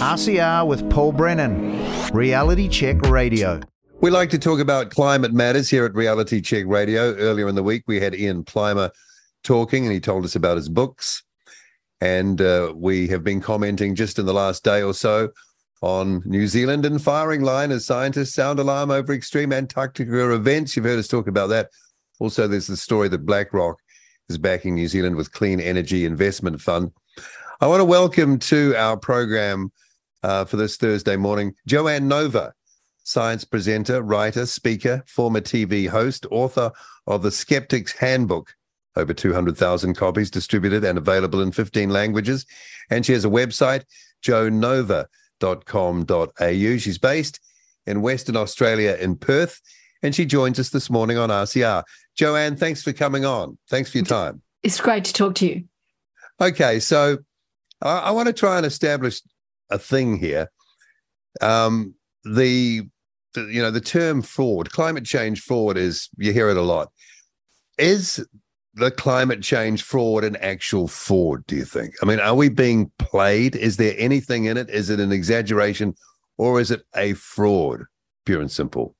RCR with Paul Brennan, Reality Check Radio. We like to talk about climate matters here at Reality Check Radio. Earlier in the week, we had Ian Plimer talking, and he told us about his books. And uh, we have been commenting just in the last day or so on New Zealand and firing line as scientists sound alarm over extreme Antarctica events. You've heard us talk about that. Also, there's the story that BlackRock is backing New Zealand with Clean Energy Investment Fund. I want to welcome to our program uh, for this Thursday morning Joanne Nova, science presenter, writer, speaker, former TV host, author of The Skeptic's Handbook, over 200,000 copies distributed and available in 15 languages. And she has a website, joannenova.com.au. She's based in Western Australia in Perth, and she joins us this morning on RCR. Joanne, thanks for coming on. Thanks for your time. It's great to talk to you. Okay, so I, I want to try and establish a thing here. Um, the, the you know the term fraud, climate change fraud is you hear it a lot. Is the climate change fraud an actual fraud? Do you think? I mean, are we being played? Is there anything in it? Is it an exaggeration, or is it a fraud, pure and simple?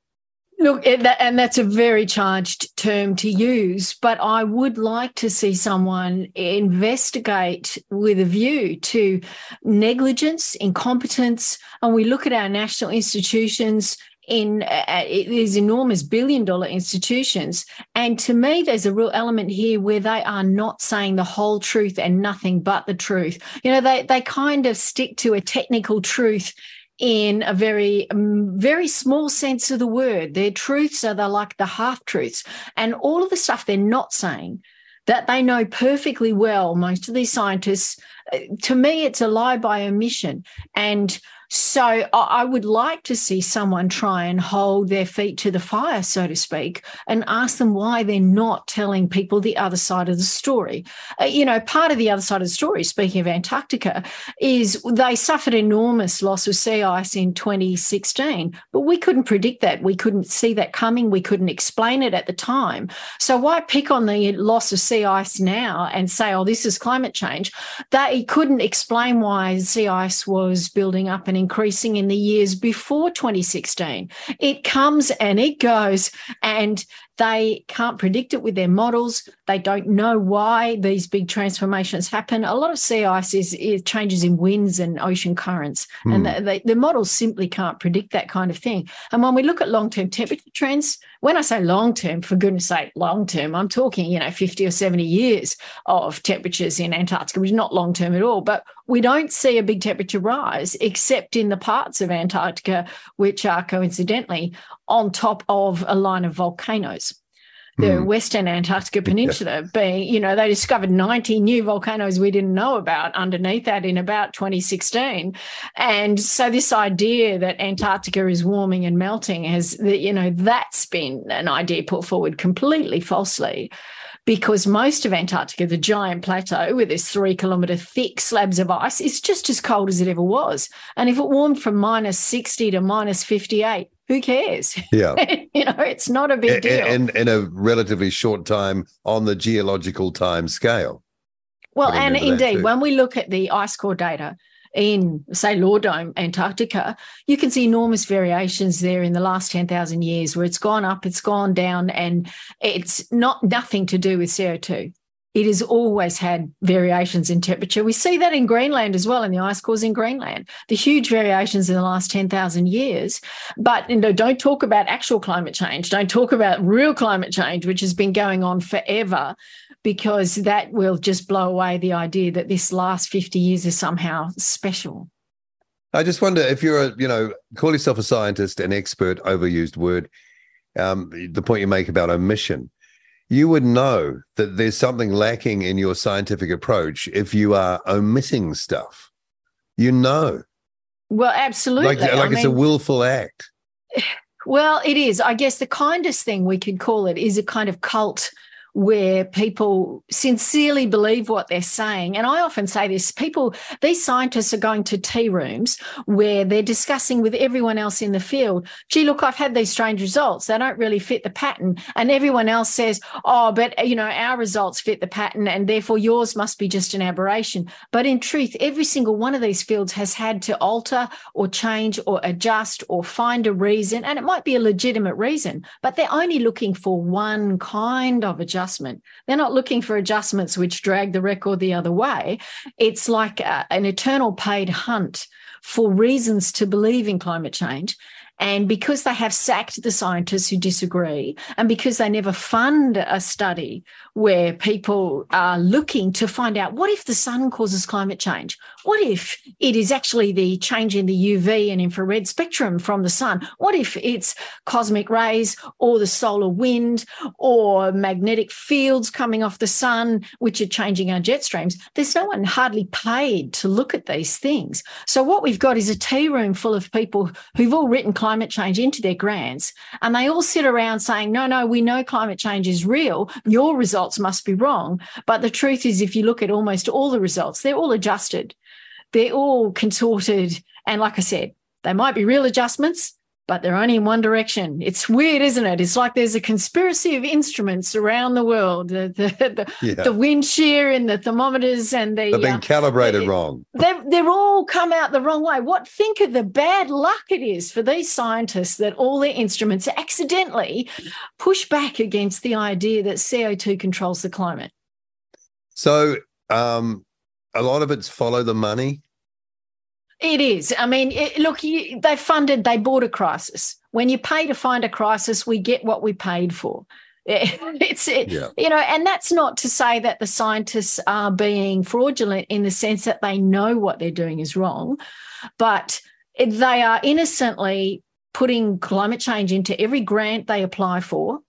Look, and that's a very charged term to use, but I would like to see someone investigate with a view to negligence, incompetence. And we look at our national institutions in uh, these enormous billion dollar institutions. And to me, there's a real element here where they are not saying the whole truth and nothing but the truth. You know, they, they kind of stick to a technical truth in a very, um, very small sense of the word. Their truths are the, like the half truths. And all of the stuff they're not saying that they know perfectly well, most of these scientists, to me, it's a lie by omission. And so I would like to see someone try and hold their feet to the fire, so to speak, and ask them why they're not telling people the other side of the story. Uh, you know, part of the other side of the story, speaking of Antarctica, is they suffered enormous loss of sea ice in 2016, but we couldn't predict that. We couldn't see that coming. We couldn't explain it at the time. So why pick on the loss of sea ice now and say, oh, this is climate change? They couldn't explain why sea ice was building up and increasing in the years before 2016. It comes and it goes, and they can't predict it with their models. They don't know why these big transformations happen. A lot of sea ice is, is changes in winds and ocean currents, mm. and the, the, the, models simply can't predict that kind of thing. And when we look at long term temperature trends, when I say long term, for goodness sake, long term, I'm talking, you know, 50 or 70 years of temperatures in Antarctica, which is not long term at all. But we don't see a big temperature rise except in the parts of Antarctica which are coincidentally on top of a line of volcanoes the mm. Western Antarctica Peninsula being, you know, they discovered 90 new volcanoes we didn't know about underneath that in about 2016. And so this idea that Antarctica is warming and melting has, you know, that's been an idea put forward completely falsely because most of Antarctica, the giant plateau with its three kilometre thick slabs of ice, is just as cold as it ever was. And if it warmed from minus 60 to minus 58, who cares? Yeah. you know, it's not a big deal. In, in a relatively short time on the geological time scale. Well, and indeed, when we look at the ice core data in, say, Law Dome, Antarctica, you can see enormous variations there in the last 10,000 years where it's gone up, it's gone down, and it's not nothing to do with CO2 it has always had variations in temperature. We see that in Greenland as well, in the ice cores in Greenland, the huge variations in the last 10,000 years. But you know, don't talk about actual climate change. Don't talk about real climate change, which has been going on forever, because that will just blow away the idea that this last 50 years is somehow special. I just wonder if you're a, you know, call yourself a scientist, an expert, overused word. Um, the point you make about omission you would know that there's something lacking in your scientific approach if you are omitting stuff. You know. Well, absolutely. Like, like it's mean, a willful act. Well, it is. I guess the kindest thing we could call it is a kind of cult where people sincerely believe what they're saying. And I often say this people, these scientists are going to tea rooms where they're discussing with everyone else in the field, gee, look, I've had these strange results. They don't really fit the pattern. And everyone else says, oh, but, you know, our results fit the pattern and therefore yours must be just an aberration. But in truth, every single one of these fields has had to alter or change or adjust or find a reason. And it might be a legitimate reason, but they're only looking for one kind of adjustment adjustment. They're not looking for adjustments which drag the record the other way. It's like a, an eternal paid hunt for reasons to believe in climate change. And because they have sacked the scientists who disagree, and because they never fund a study where people are looking to find out what if the sun causes climate change? What if it is actually the change in the UV and infrared spectrum from the sun? What if it's cosmic rays or the solar wind or magnetic fields coming off the sun, which are changing our jet streams? There's no one hardly paid to look at these things. So, what we've got is a tea room full of people who've all written climate change into their grants, and they all sit around saying, No, no, we know climate change is real. Your results must be wrong. But the truth is, if you look at almost all the results, they're all adjusted they're all contorted. And like I said, they might be real adjustments, but they're only in one direction. It's weird, isn't it? It's like there's a conspiracy of instruments around the world. The the, the, yeah. the wind shear and the thermometers and the they've been uh, calibrated they, wrong. They've they're all come out the wrong way. What think of the bad luck it is for these scientists that all their instruments accidentally push back against the idea that CO2 controls the climate. So um a lot of it's follow the money. It is. I mean, it, look, you, they funded, they bought a crisis. When you pay to find a crisis, we get what we paid for. It's, it, yeah. you know, and that's not to say that the scientists are being fraudulent in the sense that they know what they're doing is wrong, but they are innocently putting climate change into every grant they apply for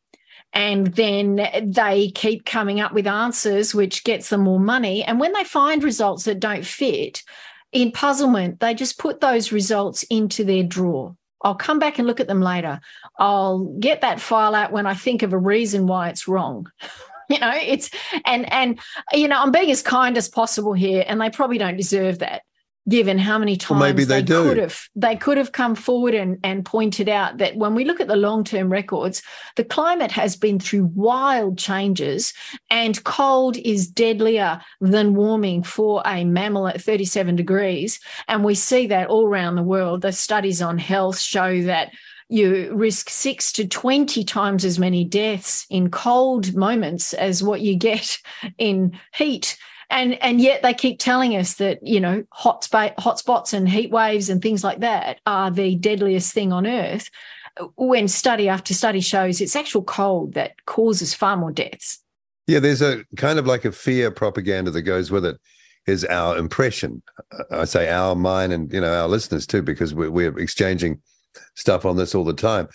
and then they keep coming up with answers which gets them more money. And when they find results that don't fit in puzzlement they just put those results into their drawer. I'll come back and look at them later. I'll get that file out when i think of a reason why it's wrong. You know it's and and you know i'm being as kind as possible here and they probably don't deserve that given how many times well, maybe they, they could have they could have come forward and, and pointed out that when we look at the long-term records the climate has been through wild changes and cold is deadlier than warming for a mammal at 37 degrees. And we see that all around the world. The studies on health show that you risk six to 20 times as many deaths in cold moments as what you get in heat and and yet they keep telling us that you know hot hotspots and heat waves and things like that are the deadliest thing on earth. When study after study shows it's actual cold that causes far more deaths. Yeah there's a kind of like a fear propaganda that goes with it is our impression. I say our mine and you know our listeners too because we're, we're exchanging stuff on this all the time.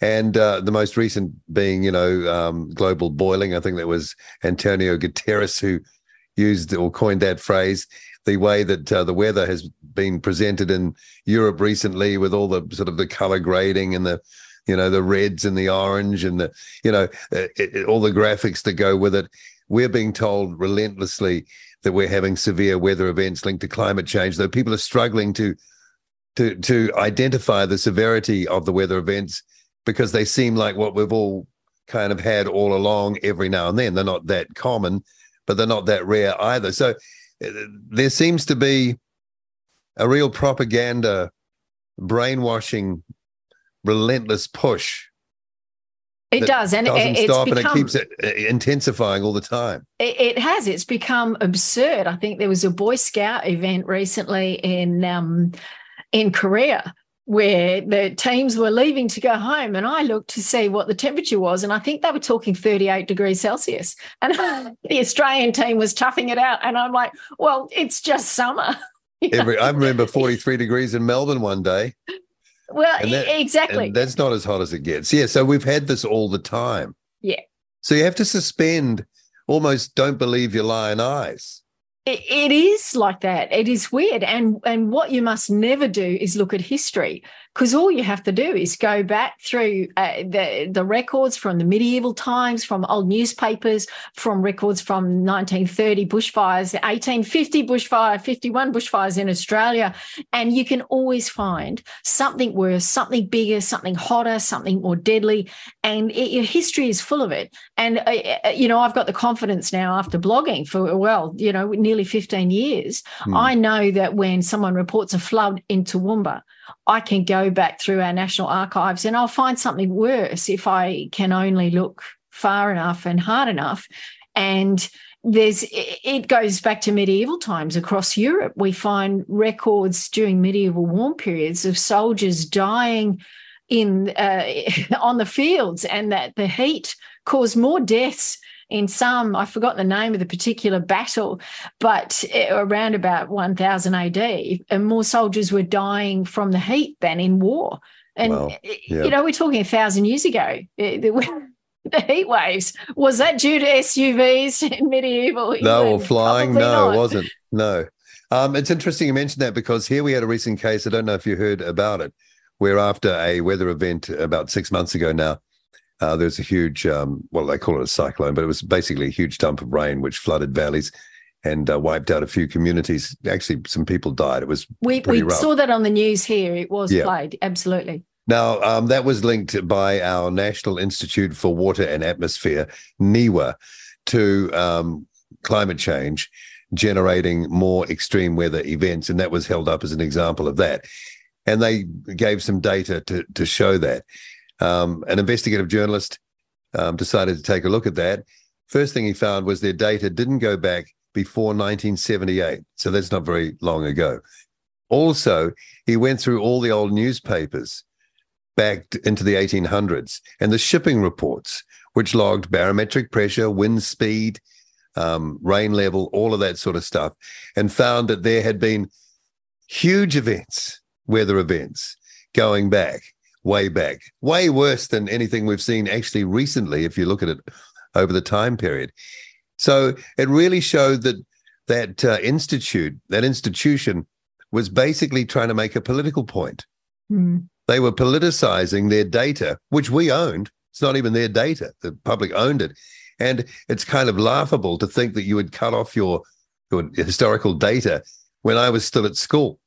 And uh, the most recent being, you know, um, global boiling. I think that was Antonio Guterres who used or coined that phrase. The way that uh, the weather has been presented in Europe recently, with all the sort of the color grading and the, you know, the reds and the orange and the, you know, it, uh, it, all the graphics that go with it. We're being told relentlessly that we're having severe weather events linked to climate change. Though people are struggling to to to identify the severity of the weather events because they seem like what we've all kind of had all along every now and then. They're not that common but they're not that rare either. So uh, there seems to be a real propaganda, brainwashing, relentless push. It does, and doesn't it, stop, become, and it keeps it uh, intensifying all the time. It, it, has. It's become absurd. I think there was a Boy Scout event recently in um, in Korea where the teams were leaving to go home and I looked to see what the temperature was and I think they were talking 38 degrees Celsius. And oh. the Australian team was toughing it out and I'm like well it's just summer. Every, I remember 43 degrees in Melbourne one day. Well that, exactly. that's not as hot as it gets. Yeah so we've had this all the time. Yeah. So you have to suspend almost don't believe your lying eyes it is like that. It is weird. And and what you must never do is look at history because all you have to do is go back through uh, the the records from the medieval times, from old newspapers, from records from 1930 bushfires, 1850 bushfire, 51 bushfires in Australia, and you can always find something worse, something bigger, something hotter, something more deadly, and it, history is full of it. And uh, uh, you know, I've got the confidence now after blogging for well, you know, nearly 15 years. Hmm. I know that when someone reports a flood in Toowoomba, I can go back through our national archives and I'll find something worse if I can only look far enough and hard enough. And there's it goes back to medieval times across Europe. We find records during medieval warm periods of soldiers dying in uh, on the fields, and that the heat caused more deaths in some, I forgot the name of the particular battle, but eh, around about 1000 AD, and more soldiers were dying from the heat than in war. And, wow. Eh, yeah. you know, we're talking a thousand years ago. Eh, the heat waves was that due to SUVs in medieval? England? No, or flying? Probably no, not. it wasn't. No. Um, it's interesting you mentioned that because here we had a recent case. I don't know if you heard about it, where after a weather event about six months ago now, uh, there was a huge, um, well, they call it a cyclone, but it was basically a huge dump of rain which flooded valleys and uh, wiped out a few communities. Actually, some people died. It was we we rough. saw that on the news here. It was yeah. played absolutely. Now um, that was linked by our National Institute for Water and Atmosphere, NIWA, to um, climate change generating more extreme weather events, and that was held up as an example of that. And they gave some data to to show that um, an investigative journalist um, decided to take a look at that. First thing he found was their data didn't go back before 1978. So that's not very long ago. Also, he went through all the old newspapers back into the 1800s and the shipping reports, which logged barometric pressure, wind speed, um, rain level, all of that sort of stuff, and found that there had been huge events, weather events, going back way back, way worse than anything we've seen actually recently, if you look at it over the time period. So it really showed that that uh, institute, that institution, was basically trying to make a political point. Mm. They were politicizing their data, which we owned. It's not even their data; the public owned it, and it's kind of laughable to think that you would cut off your your historical data when I was still at school.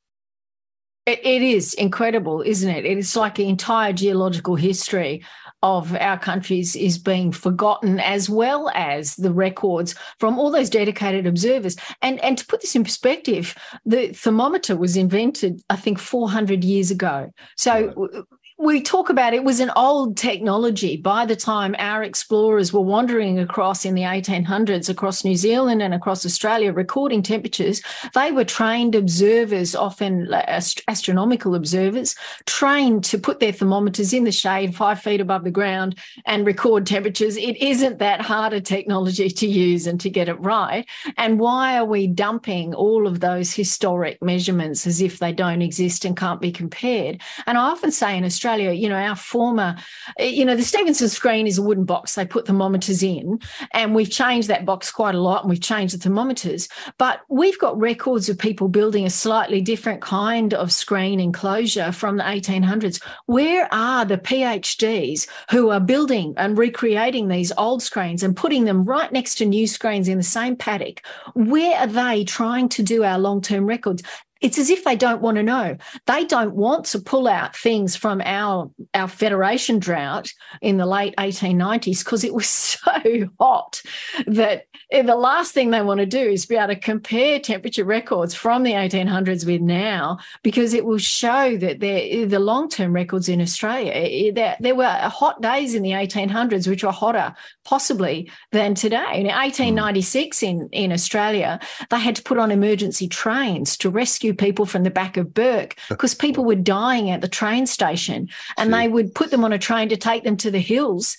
It, it is incredible, isn't it? It's like the entire geological history of our countries is being forgotten, as well as the records from all those dedicated observers. And and to put this in perspective, the thermometer was invented, I think, 400 years ago. So we talk about it was an old technology. By the time our explorers were wandering across in the 1800s across New Zealand and across Australia recording temperatures they were trained observers often ast- astronomical observers trained to put their thermometers in the shade 5 feet above the ground and record temperatures. It isn't that hard a technology to use and to get it right. And why are we dumping all of those historic measurements as if they don't exist and can't be compared? And I often say in Australia Australia, you know, our former, eh, you know, the Stevenson screen is a wooden box. They put thermometers in, and we've changed that box quite a lot and we've changed the thermometers. But we've got records of people building a slightly different kind of screen enclosure from the 1800s. Where are the PhDs who are building and recreating these old screens and putting them right next to new screens in the same paddock? Where are they trying to do our long term records? It's as if they don't want to know. They don't want to pull out things from our our federation drought in the late 1890s because it was so hot that eh, the last thing they want to do is be able to compare temperature records from the 1800s with now because it will show that eh, the long-term records in Australia eh, there, there were hot days in the 1800s which were hotter possibly than today. In 1896 in in Australia they had to put on emergency trains to rescue people from the back of Bourke because people were dying at the train station and they would put them on a train to take them to the hills.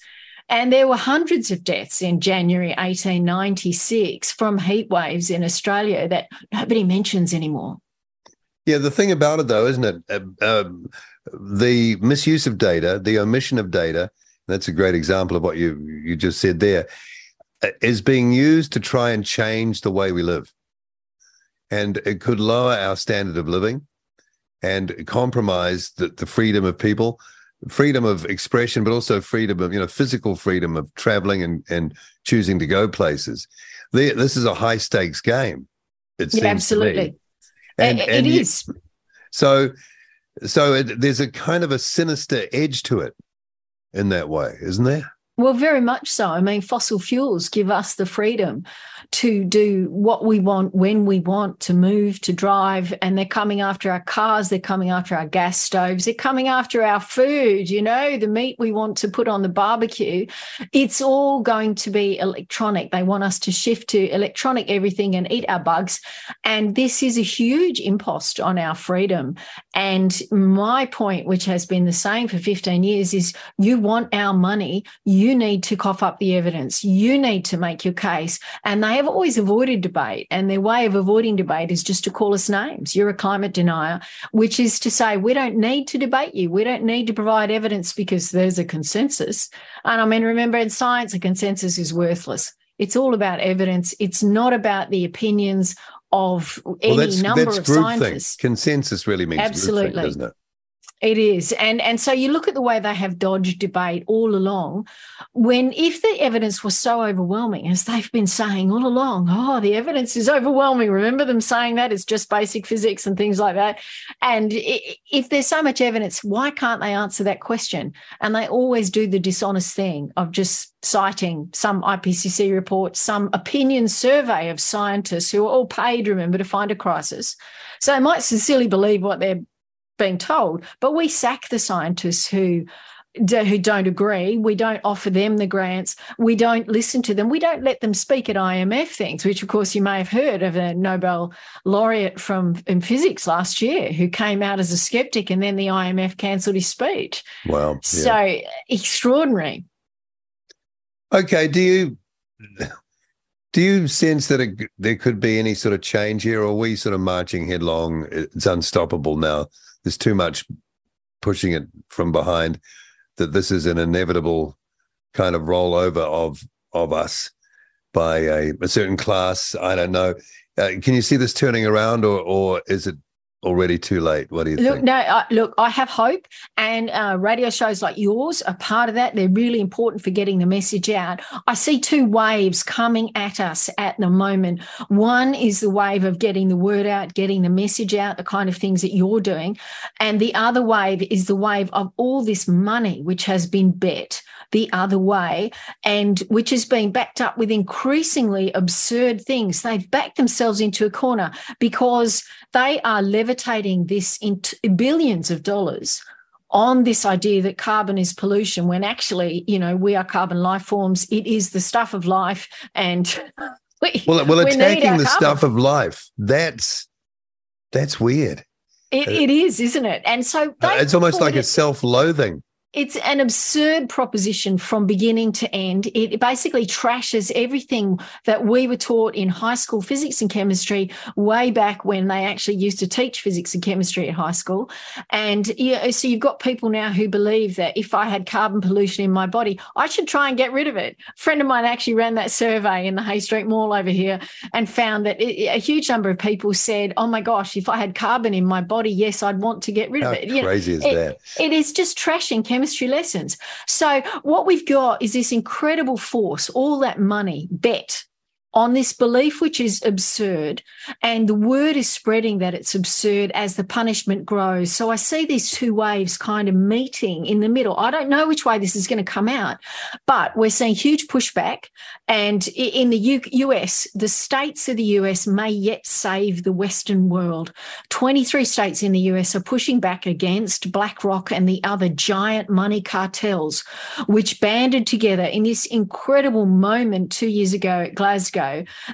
And there were hundreds of deaths in January 1896 from heat waves in Australia that nobody mentions anymore. Yeah, the thing about it, though, isn't it? Uh, um, the misuse of data, the omission of data, that's a great example of what you you just said there, uh, being used to try and change the way we live. and it could lower our standard of living and compromise the, the freedom of people freedom of expression but also freedom of you know physical freedom of traveling and and choosing to go places. The, this is a high stakes game it yeah, absolutely. And, it, and it is. so so it, there's a kind of a sinister edge to it in that way isn't there well, very much so. I mean, fossil fuels give us the freedom to do what we want when we want to move, to drive. And they're coming after our cars, they're coming after our gas stoves, they're coming after our food, you know, the meat we want to put on the barbecue. It's all going to be electronic. They want us to shift to electronic everything and eat our bugs. And this is a huge impost on our freedom. And my point, which has been the same for 15 years, is you want our money. You you need to cough up the evidence. You need to make your case. And they have always avoided debate. And their way of avoiding debate is just to call us names. You're a climate denier, which is to say, we don't need to debate you. We don't need to provide evidence because there's a consensus. And I mean, remember in science, a consensus is worthless. It's all about evidence. It's not about the opinions of any well, that's, number that's of scientists. Thing. Consensus really means absolutely, thing, doesn't it? It is. And and so you look at the way they have dodged debate all along, when if the evidence was so overwhelming, as they've been saying all along, oh, the evidence is overwhelming. Remember them saying that it's just basic physics and things like that. And if there's so much evidence, why can't they answer that question? And they always do the dishonest thing of just citing some IPCC report, some opinion survey of scientists who are all paid, remember, to find a crisis. So they might sincerely believe what they're being told. But we sack the scientists who who don't agree. We don't offer them the grants. We don't listen to them. We don't let them speak at IMF things, which of course you may have heard of a Nobel laureate from in physics last year who came out as a skeptic and then the IMF cancelled his speech. Wow. Yeah. So extraordinary. Okay. Do you do you sense that it, there could be any sort of change here, or are we sort of marching headlong? It's unstoppable now there's too much pushing it from behind that this is an inevitable kind of rollover of of us by a, a certain class. I don't know. Uh, can you see this turning around, or or is it already too late? What do you look, think? No, uh, look, I have hope, and uh, radio shows like yours are part of that. They're really important for getting the message out. I see two waves coming at us at the moment. One is the wave of getting the word out, getting the message out, the kind of things that you're doing, and the other wave is the wave of all this money which has been bet the other way, and which is being backed up with increasingly absurd things. They've backed themselves into a corner because they are levitating this into billions of dollars on this idea that carbon is pollution when actually you know we are carbon life forms. It is the stuff of life and we, well well we attacking the carbon. stuff of life. That's that's weird. It, uh, it is isn't it? And so uh, it's almost like it, a self-loathing it's an absurd proposition from beginning to end. It basically trashes everything that we were taught in high school physics and chemistry way back when they actually used to teach physics and chemistry at high school. And yeah, so you've got people now who believe that if I had carbon pollution in my body, I should try and get rid of it. A friend of mine actually ran that survey in the Hay Street Mall over here and found that it, a huge number of people said, "Oh my gosh, if I had carbon in my body, yes, I'd want to get rid How of it." Crazy you know, is it, that? It is just trashing chemistry chemistry lessons. So, what we've got is this incredible force, all that money bet on this belief, which is absurd. And the word is spreading that it's absurd as the punishment grows. So I see these two waves kind of meeting in the middle. I don't know which way this is going to come out, but we're seeing huge pushback. And in the US, the states of the US may yet save the Western world. 23 states in the US are pushing back against BlackRock and the other giant money cartels, which banded together in this incredible moment two years ago at Glasgow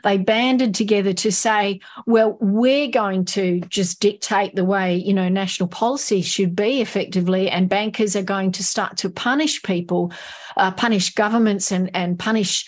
they banded together to say, well, we're going to just dictate the way, you know, national policy should be effectively, and bankers are going to start to punish people, uh, punish governments and, and punish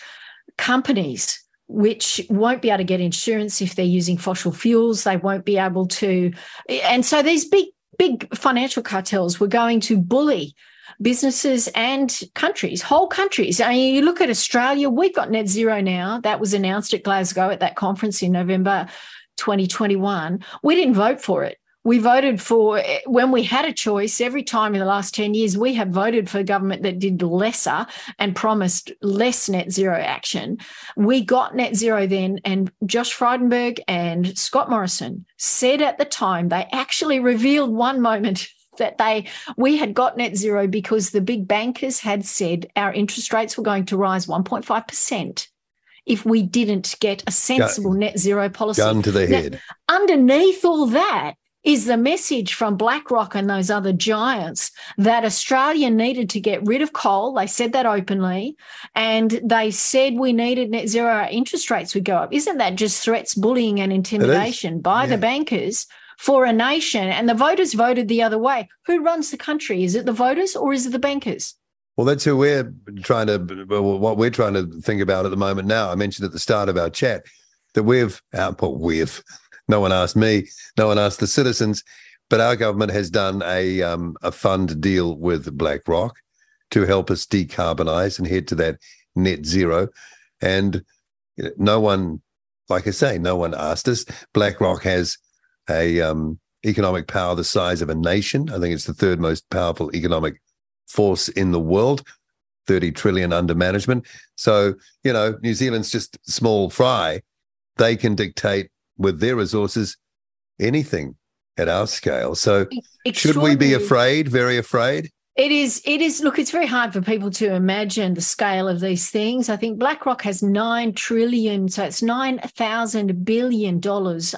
companies which won't be able to get insurance if they're using fossil fuels. They won't be able to. And so these big, big financial cartels were going to bully businesses and countries, whole countries. I mean, you look at Australia, we've got net zero now. That was announced at Glasgow at that conference in November 2021, we didn't vote for it. We voted for, when we had a choice, every time in the last 10 years, we have voted for a government that did lesser and promised less net zero action. We got net zero then, and Josh Frydenberg and Scott Morrison said at the time, they actually revealed one moment that they we had got net zero because the big bankers had said our interest rates were going to rise 1.5% if we didn't get a sensible Gun, net zero policy. Gun to the head. Now, underneath all that is the message from BlackRock and those other giants that Australia needed to get rid of coal. They said that openly. And they said we needed net zero, our interest rates would go up. Isn't that just threats, bullying, and intimidation by yeah. the bankers? For a nation, and the voters voted the other way. Who runs the country? Is it the voters or is it the bankers? Well, that's who we're trying to, what we're trying to think about at the moment now. I mentioned at the start of our chat that we've, output we've, no one asked me, no one asked the citizens, but our government has done a, um, a fund deal with BlackRock to help us decarbonize and head to that net zero. And no one, like I say, no one asked us. BlackRock has a um, economic power the size of a nation. I think it's the third most powerful economic force in the world. 30 trillion under management. So, you know, New Zealand's just small fry. They can dictate with their resources anything at our scale. So, should we be afraid, very afraid? It is, it is, look, it's very hard for people to imagine the scale of these things. I think BlackRock has 9 trillion, so it's $9,000 billion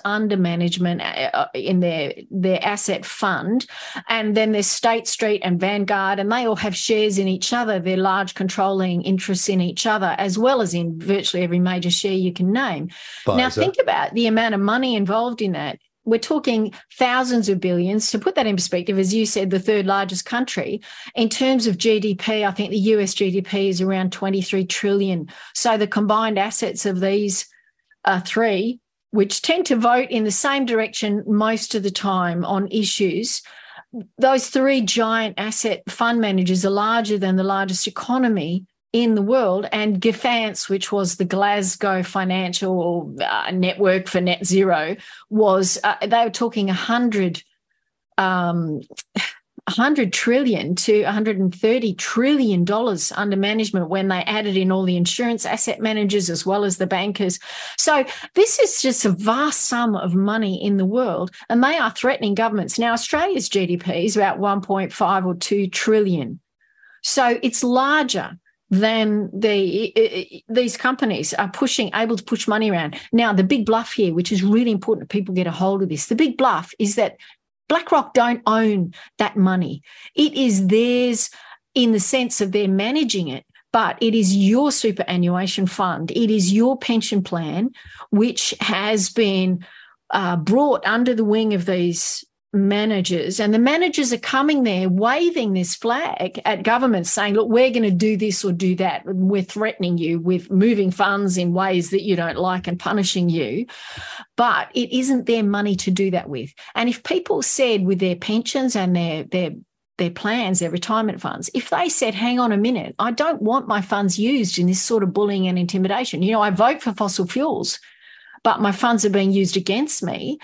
under management uh, uh, in their, their asset fund. And then there's State Street and Vanguard, and they all have shares in each other. They're large controlling interests in each other, as well as in virtually every major share you can name. Pfizer. Now, think about the amount of money involved in that we're talking thousands of billions. To put that in perspective, as you said, the third largest country in terms of GDP, I think the US GDP is around 23 trillion. So the combined assets of these uh, three, which tend to vote in the same direction most of the time on issues, those three giant asset fund managers are larger than the largest economy in the world. And GFANZ, which was the Glasgow Financial uh, Network for Net Zero, was uh, they were talking 100. Um, 100 trillion to 130 trillion dollars under management when they added in all the insurance asset managers as well as the bankers. So this is just a vast sum of money in the world and they are threatening governments. Now Australia's GDP is about 1.5 or 2 trillion. So it's larger than the these companies are pushing able to push money around. Now the big bluff here which is really important that people get a hold of this the big bluff is that blackrock don't own that money. It is theirs in the sense of they're managing it but it is your superannuation fund. It is your pension plan which has been uh, brought under the wing of these managers and the managers are coming there waving this flag at governments saying look we're going to do this or do that. We're threatening you with moving funds in ways that you don't like and punishing you. But it isn't their money to do that with. And if people said with their pensions and their their their plans, their retirement funds, if they said, hang on a minute, I don't want my funds used in this sort of bullying and intimidation. You know, I vote for fossil fuels, but my funds are being used against me,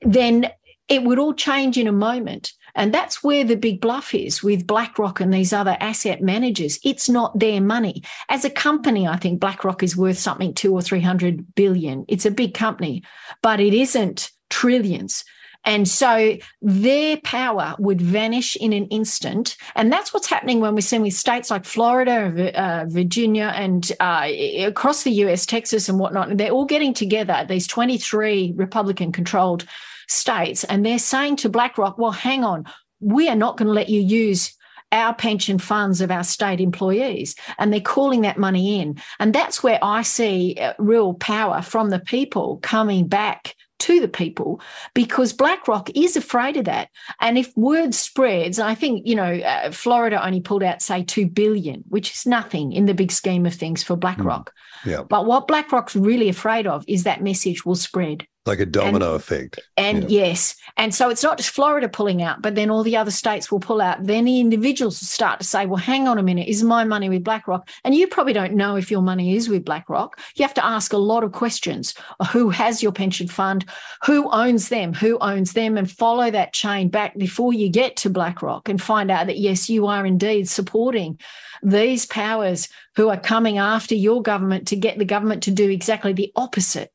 then it would all change in a moment. And that's where the big bluff is with BlackRock and these other asset managers. It's not their money. As a company, I think BlackRock is worth something two or 300 billion. It's a big company, but it isn't trillions. And so their power would vanish in an instant. And that's what's happening when we're seeing with states like Florida, uh, Virginia, and uh, across the US, Texas, and whatnot. They're all getting together, these 23 Republican controlled states, and they're saying to BlackRock, well, hang on, we are not going to let you use our pension funds of our state employees. And they're calling that money in. And that's where I see uh, real power from the people coming back to the people because BlackRock is afraid of that. And if word spreads, I think, you know, uh, Florida only pulled out, say, 2 billion, which is nothing in the big scheme of things for BlackRock. Mm. Yeah. But what BlackRock's really afraid of is that message will spread like a domino and, effect. And yeah. yes. And so it's not just Florida pulling out, but then all the other states will pull out. Then the individuals will start to say, well, hang on a minute, is my money with BlackRock? And you probably don't know if your money is with BlackRock. You have to ask a lot of questions. Who has your pension fund? Who owns them? Who owns them? And follow that chain back before you get to BlackRock and find out that, yes, you are indeed supporting these powers who are coming after your government to get the government to do exactly the opposite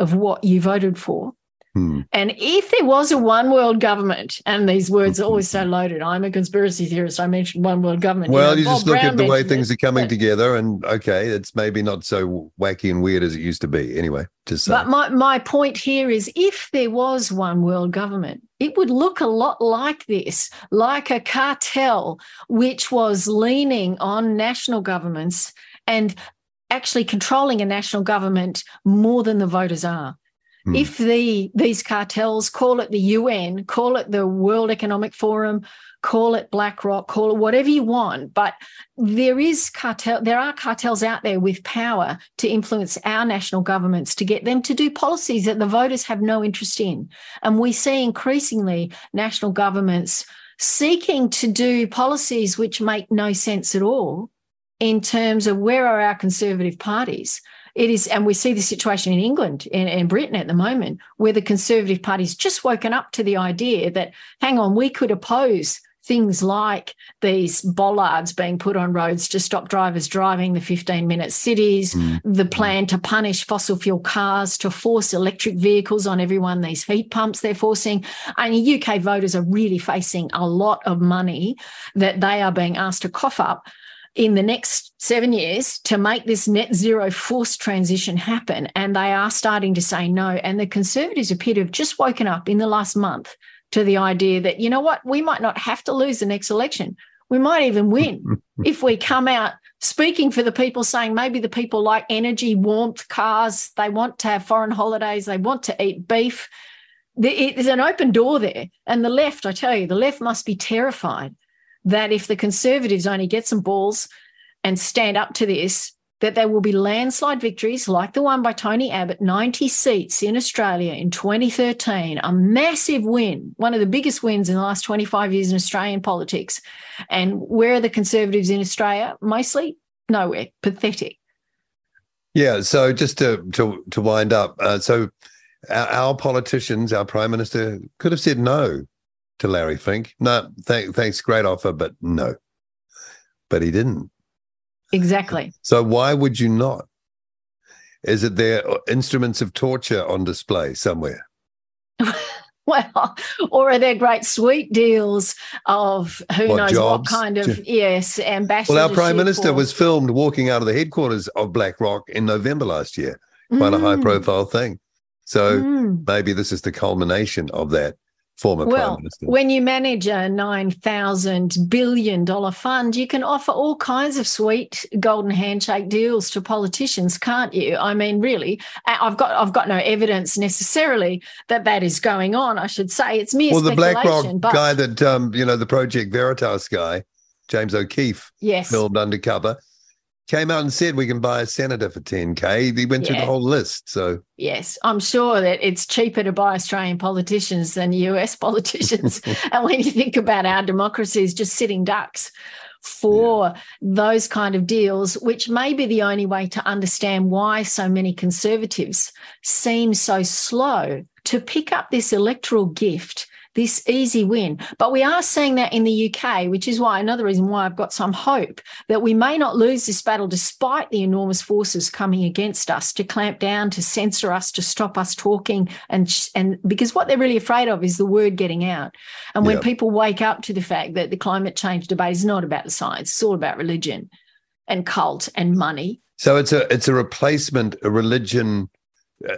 of what you voted for. Hmm. And if there was a one world government, and these words are always so loaded, I'm a conspiracy theorist. I mentioned one world government. Well, you, know, you just look Brown at the way things it, are coming but, together, and okay, it's maybe not so wacky and weird as it used to be. Anyway, just but my my point here is, if there was one world government, it would look a lot like this, like a cartel which was leaning on national governments and actually controlling a national government more than the voters are. Mm. If the these cartels call it the UN, call it the World Economic Forum, call it BlackRock, call it whatever you want, but there is cartel there are cartels out there with power to influence our national governments to get them to do policies that the voters have no interest in. And we see increasingly national governments seeking to do policies which make no sense at all in terms of where are our conservative parties. It is, and we see the situation in England and, and Britain at the moment, where the Conservative Party's just woken up to the idea that, hang on, we could oppose things like these bollards being put on roads to stop drivers driving the 15 minute cities, mm. the plan to punish fossil fuel cars, to force electric vehicles on everyone, these heat pumps they're forcing. And UK voters are really facing a lot of money that they are being asked to cough up in the next seven years to make this net zero forced transition happen. And they are starting to say no. And the Conservatives appear to have just woken up in the last month to the idea that, you know what, we might not have to lose the next election. We might even win if we come out speaking for the people, saying maybe the people like energy, warmth, cars, they want to have foreign holidays, they want to eat beef. There's an open door there. And the left, I tell you, the left must be terrified that if the Conservatives only get some balls and stand up to this, that there will be landslide victories like the one by Tony Abbott, 90 seats in Australia in 2013, a massive win, one of the biggest wins in the last 25 years in Australian politics. And where are the Conservatives in Australia? Mostly nowhere, pathetic. Yeah. So just to to to wind up, uh, so our, our, politicians, our prime minister, could have said no to Larry Fink. No, th- thanks, great offer, but no. But he didn't. Exactly. So why would you not? Is it there instruments of torture on display somewhere? well, or are there great sweet deals of who what, knows jobs? what kind of yes ambassador? Well, our prime minister was filmed walking out of the headquarters of BlackRock in November last year. Quite mm. a high profile thing. So mm. maybe this is the culmination of that former well, prime minister. When you manage a nine thousand billion dollar fund, you can offer all kinds of sweet golden handshake deals to politicians, can't you? I mean, really, I've got I've got no evidence necessarily that that is going on. I should say it's mere well, the BlackRock but... guy that um, you know, the Project Veritas guy, James O'Keefe, yes, filmed undercover came out and said we can buy a senator for 10k he went yeah. through the whole list so yes i'm sure that it's cheaper to buy australian politicians than us politicians and when you think about our democracies just sitting ducks for yeah. those kind of deals which may be the only way to understand why so many conservatives seem so slow to pick up this electoral gift this easy win. But we are seeing that in the UK, which is why another reason why I've got some hope that we may not lose this battle despite the enormous forces coming against us to clamp down, to censor us, to stop us talking. And, and because what they're really afraid of is the word getting out. And when people wake up to the fact that the climate change debate is not about the science, it's all about religion and cult and money. So it's a it's a replacement, a religion,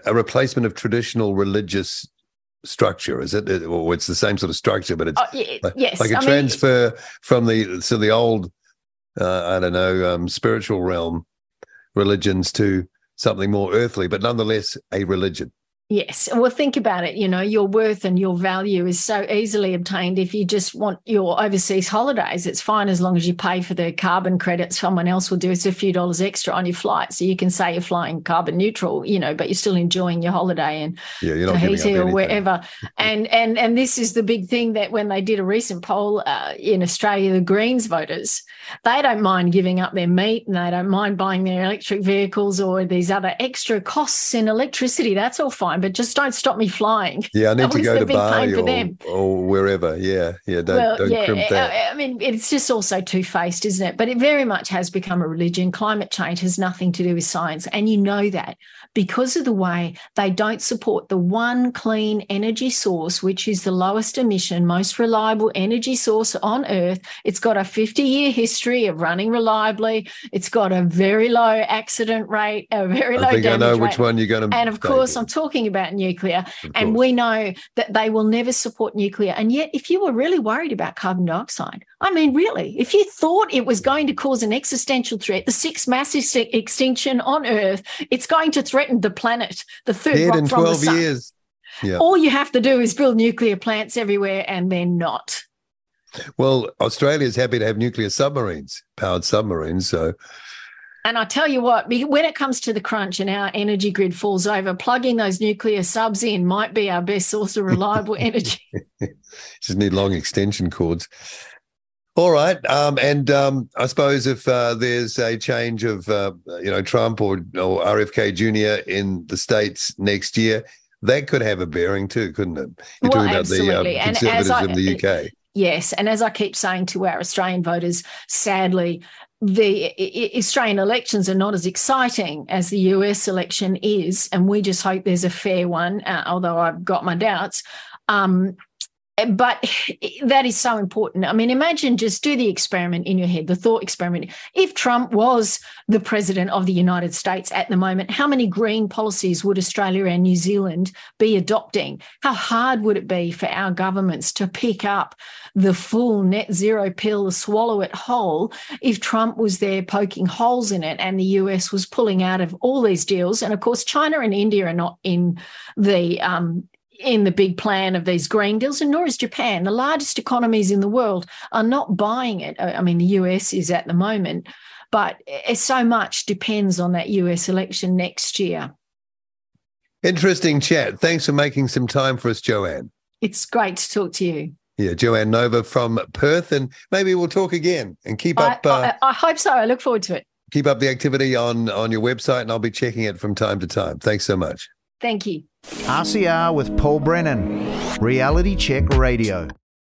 a replacement of traditional religious structure is it? Or it's the same sort of structure but it's oh, yeah, like, yes like a I transfer mean, from the so the old uh, i don't know um, spiritual realm religions to something more earthly but nonetheless a religion Yes. Well, think about it. You know, your worth and your value is so easily obtained if you just want your overseas holidays. It's fine as long as you pay for the carbon credits someone else will do. It's a few dollars extra on your flight. So you can say you're flying carbon neutral, you know, but you're still enjoying your holiday in yeah, you're not Tahiti or wherever. and and and this is the big thing that when they did a recent poll uh, in Australia, the Greens voters, they don't mind giving up their meat and they don't mind buying their electric vehicles or these other extra costs in electricity. That's all fine but just don't stop me flying. Yeah, I need to go to Bali or, or, wherever. Yeah, yeah, don't, well, don't yeah, crimp that. I mean, it's just also two faced, isn't it? But it very much has become a religion. Climate change has nothing to do with science. And you know that because of the way they don't support the one clean energy source, which is the lowest emission, most reliable energy source on Earth. It's got a 50 year history of running reliably. It's got a very low accident rate, a very low I think I know rate. which one you're going to. And of course, I'm talking about nuclear. And we know that they will never support nuclear. And yet, if you were really worried about carbon dioxide, I mean, really, if you thought it was going to cause an existential threat, the sixth mass extinction on Earth, it's going to threaten the planet, the third Dead rock in from 12 the sun. years. Yeah. All you have to do is build nuclear plants everywhere, and they're not. Well, Australia is happy to have nuclear submarines, powered submarines. So and I tell you what, when it comes to the crunch and our energy grid falls over, plugging those nuclear subs in might be our best source of reliable energy. Just need long extension cords. All right, um, and um, I suppose if uh, there's a change of uh, you know Trump or, or RFK Jr. in the states next year, that could have a bearing too, couldn't it? You're well, talking absolutely. about the uh, conservatives I, in the UK. Yes, and as I keep saying to our Australian voters, sadly, the Australian elections are not as exciting as the US election is, and we just hope there's a fair one. Uh, although I've got my doubts. Um, but that is so important. I mean, imagine just do the experiment in your head, the thought experiment. If Trump was the president of the United States at the moment, how many green policies would Australia and New Zealand be adopting? How hard would it be for our governments to pick up the full net zero pill, swallow it whole, if Trump was there poking holes in it and the US was pulling out of all these deals? And of course, China and India are not in the um, in the big plan of these green deals, and nor is Japan. The largest economies in the world are not buying it. I mean, the US is at the moment, but so much depends on that US election next year. Interesting chat. Thanks for making some time for us, Joanne. It's great to talk to you. Yeah, Joanne Nova from Perth, and maybe we'll talk again and keep up. I, uh, I, I hope so. I look forward to it. Keep up the activity on on your website, and I'll be checking it from time to time. Thanks so much. Thank you. RCR with Paul Brennan, Reality Check Radio.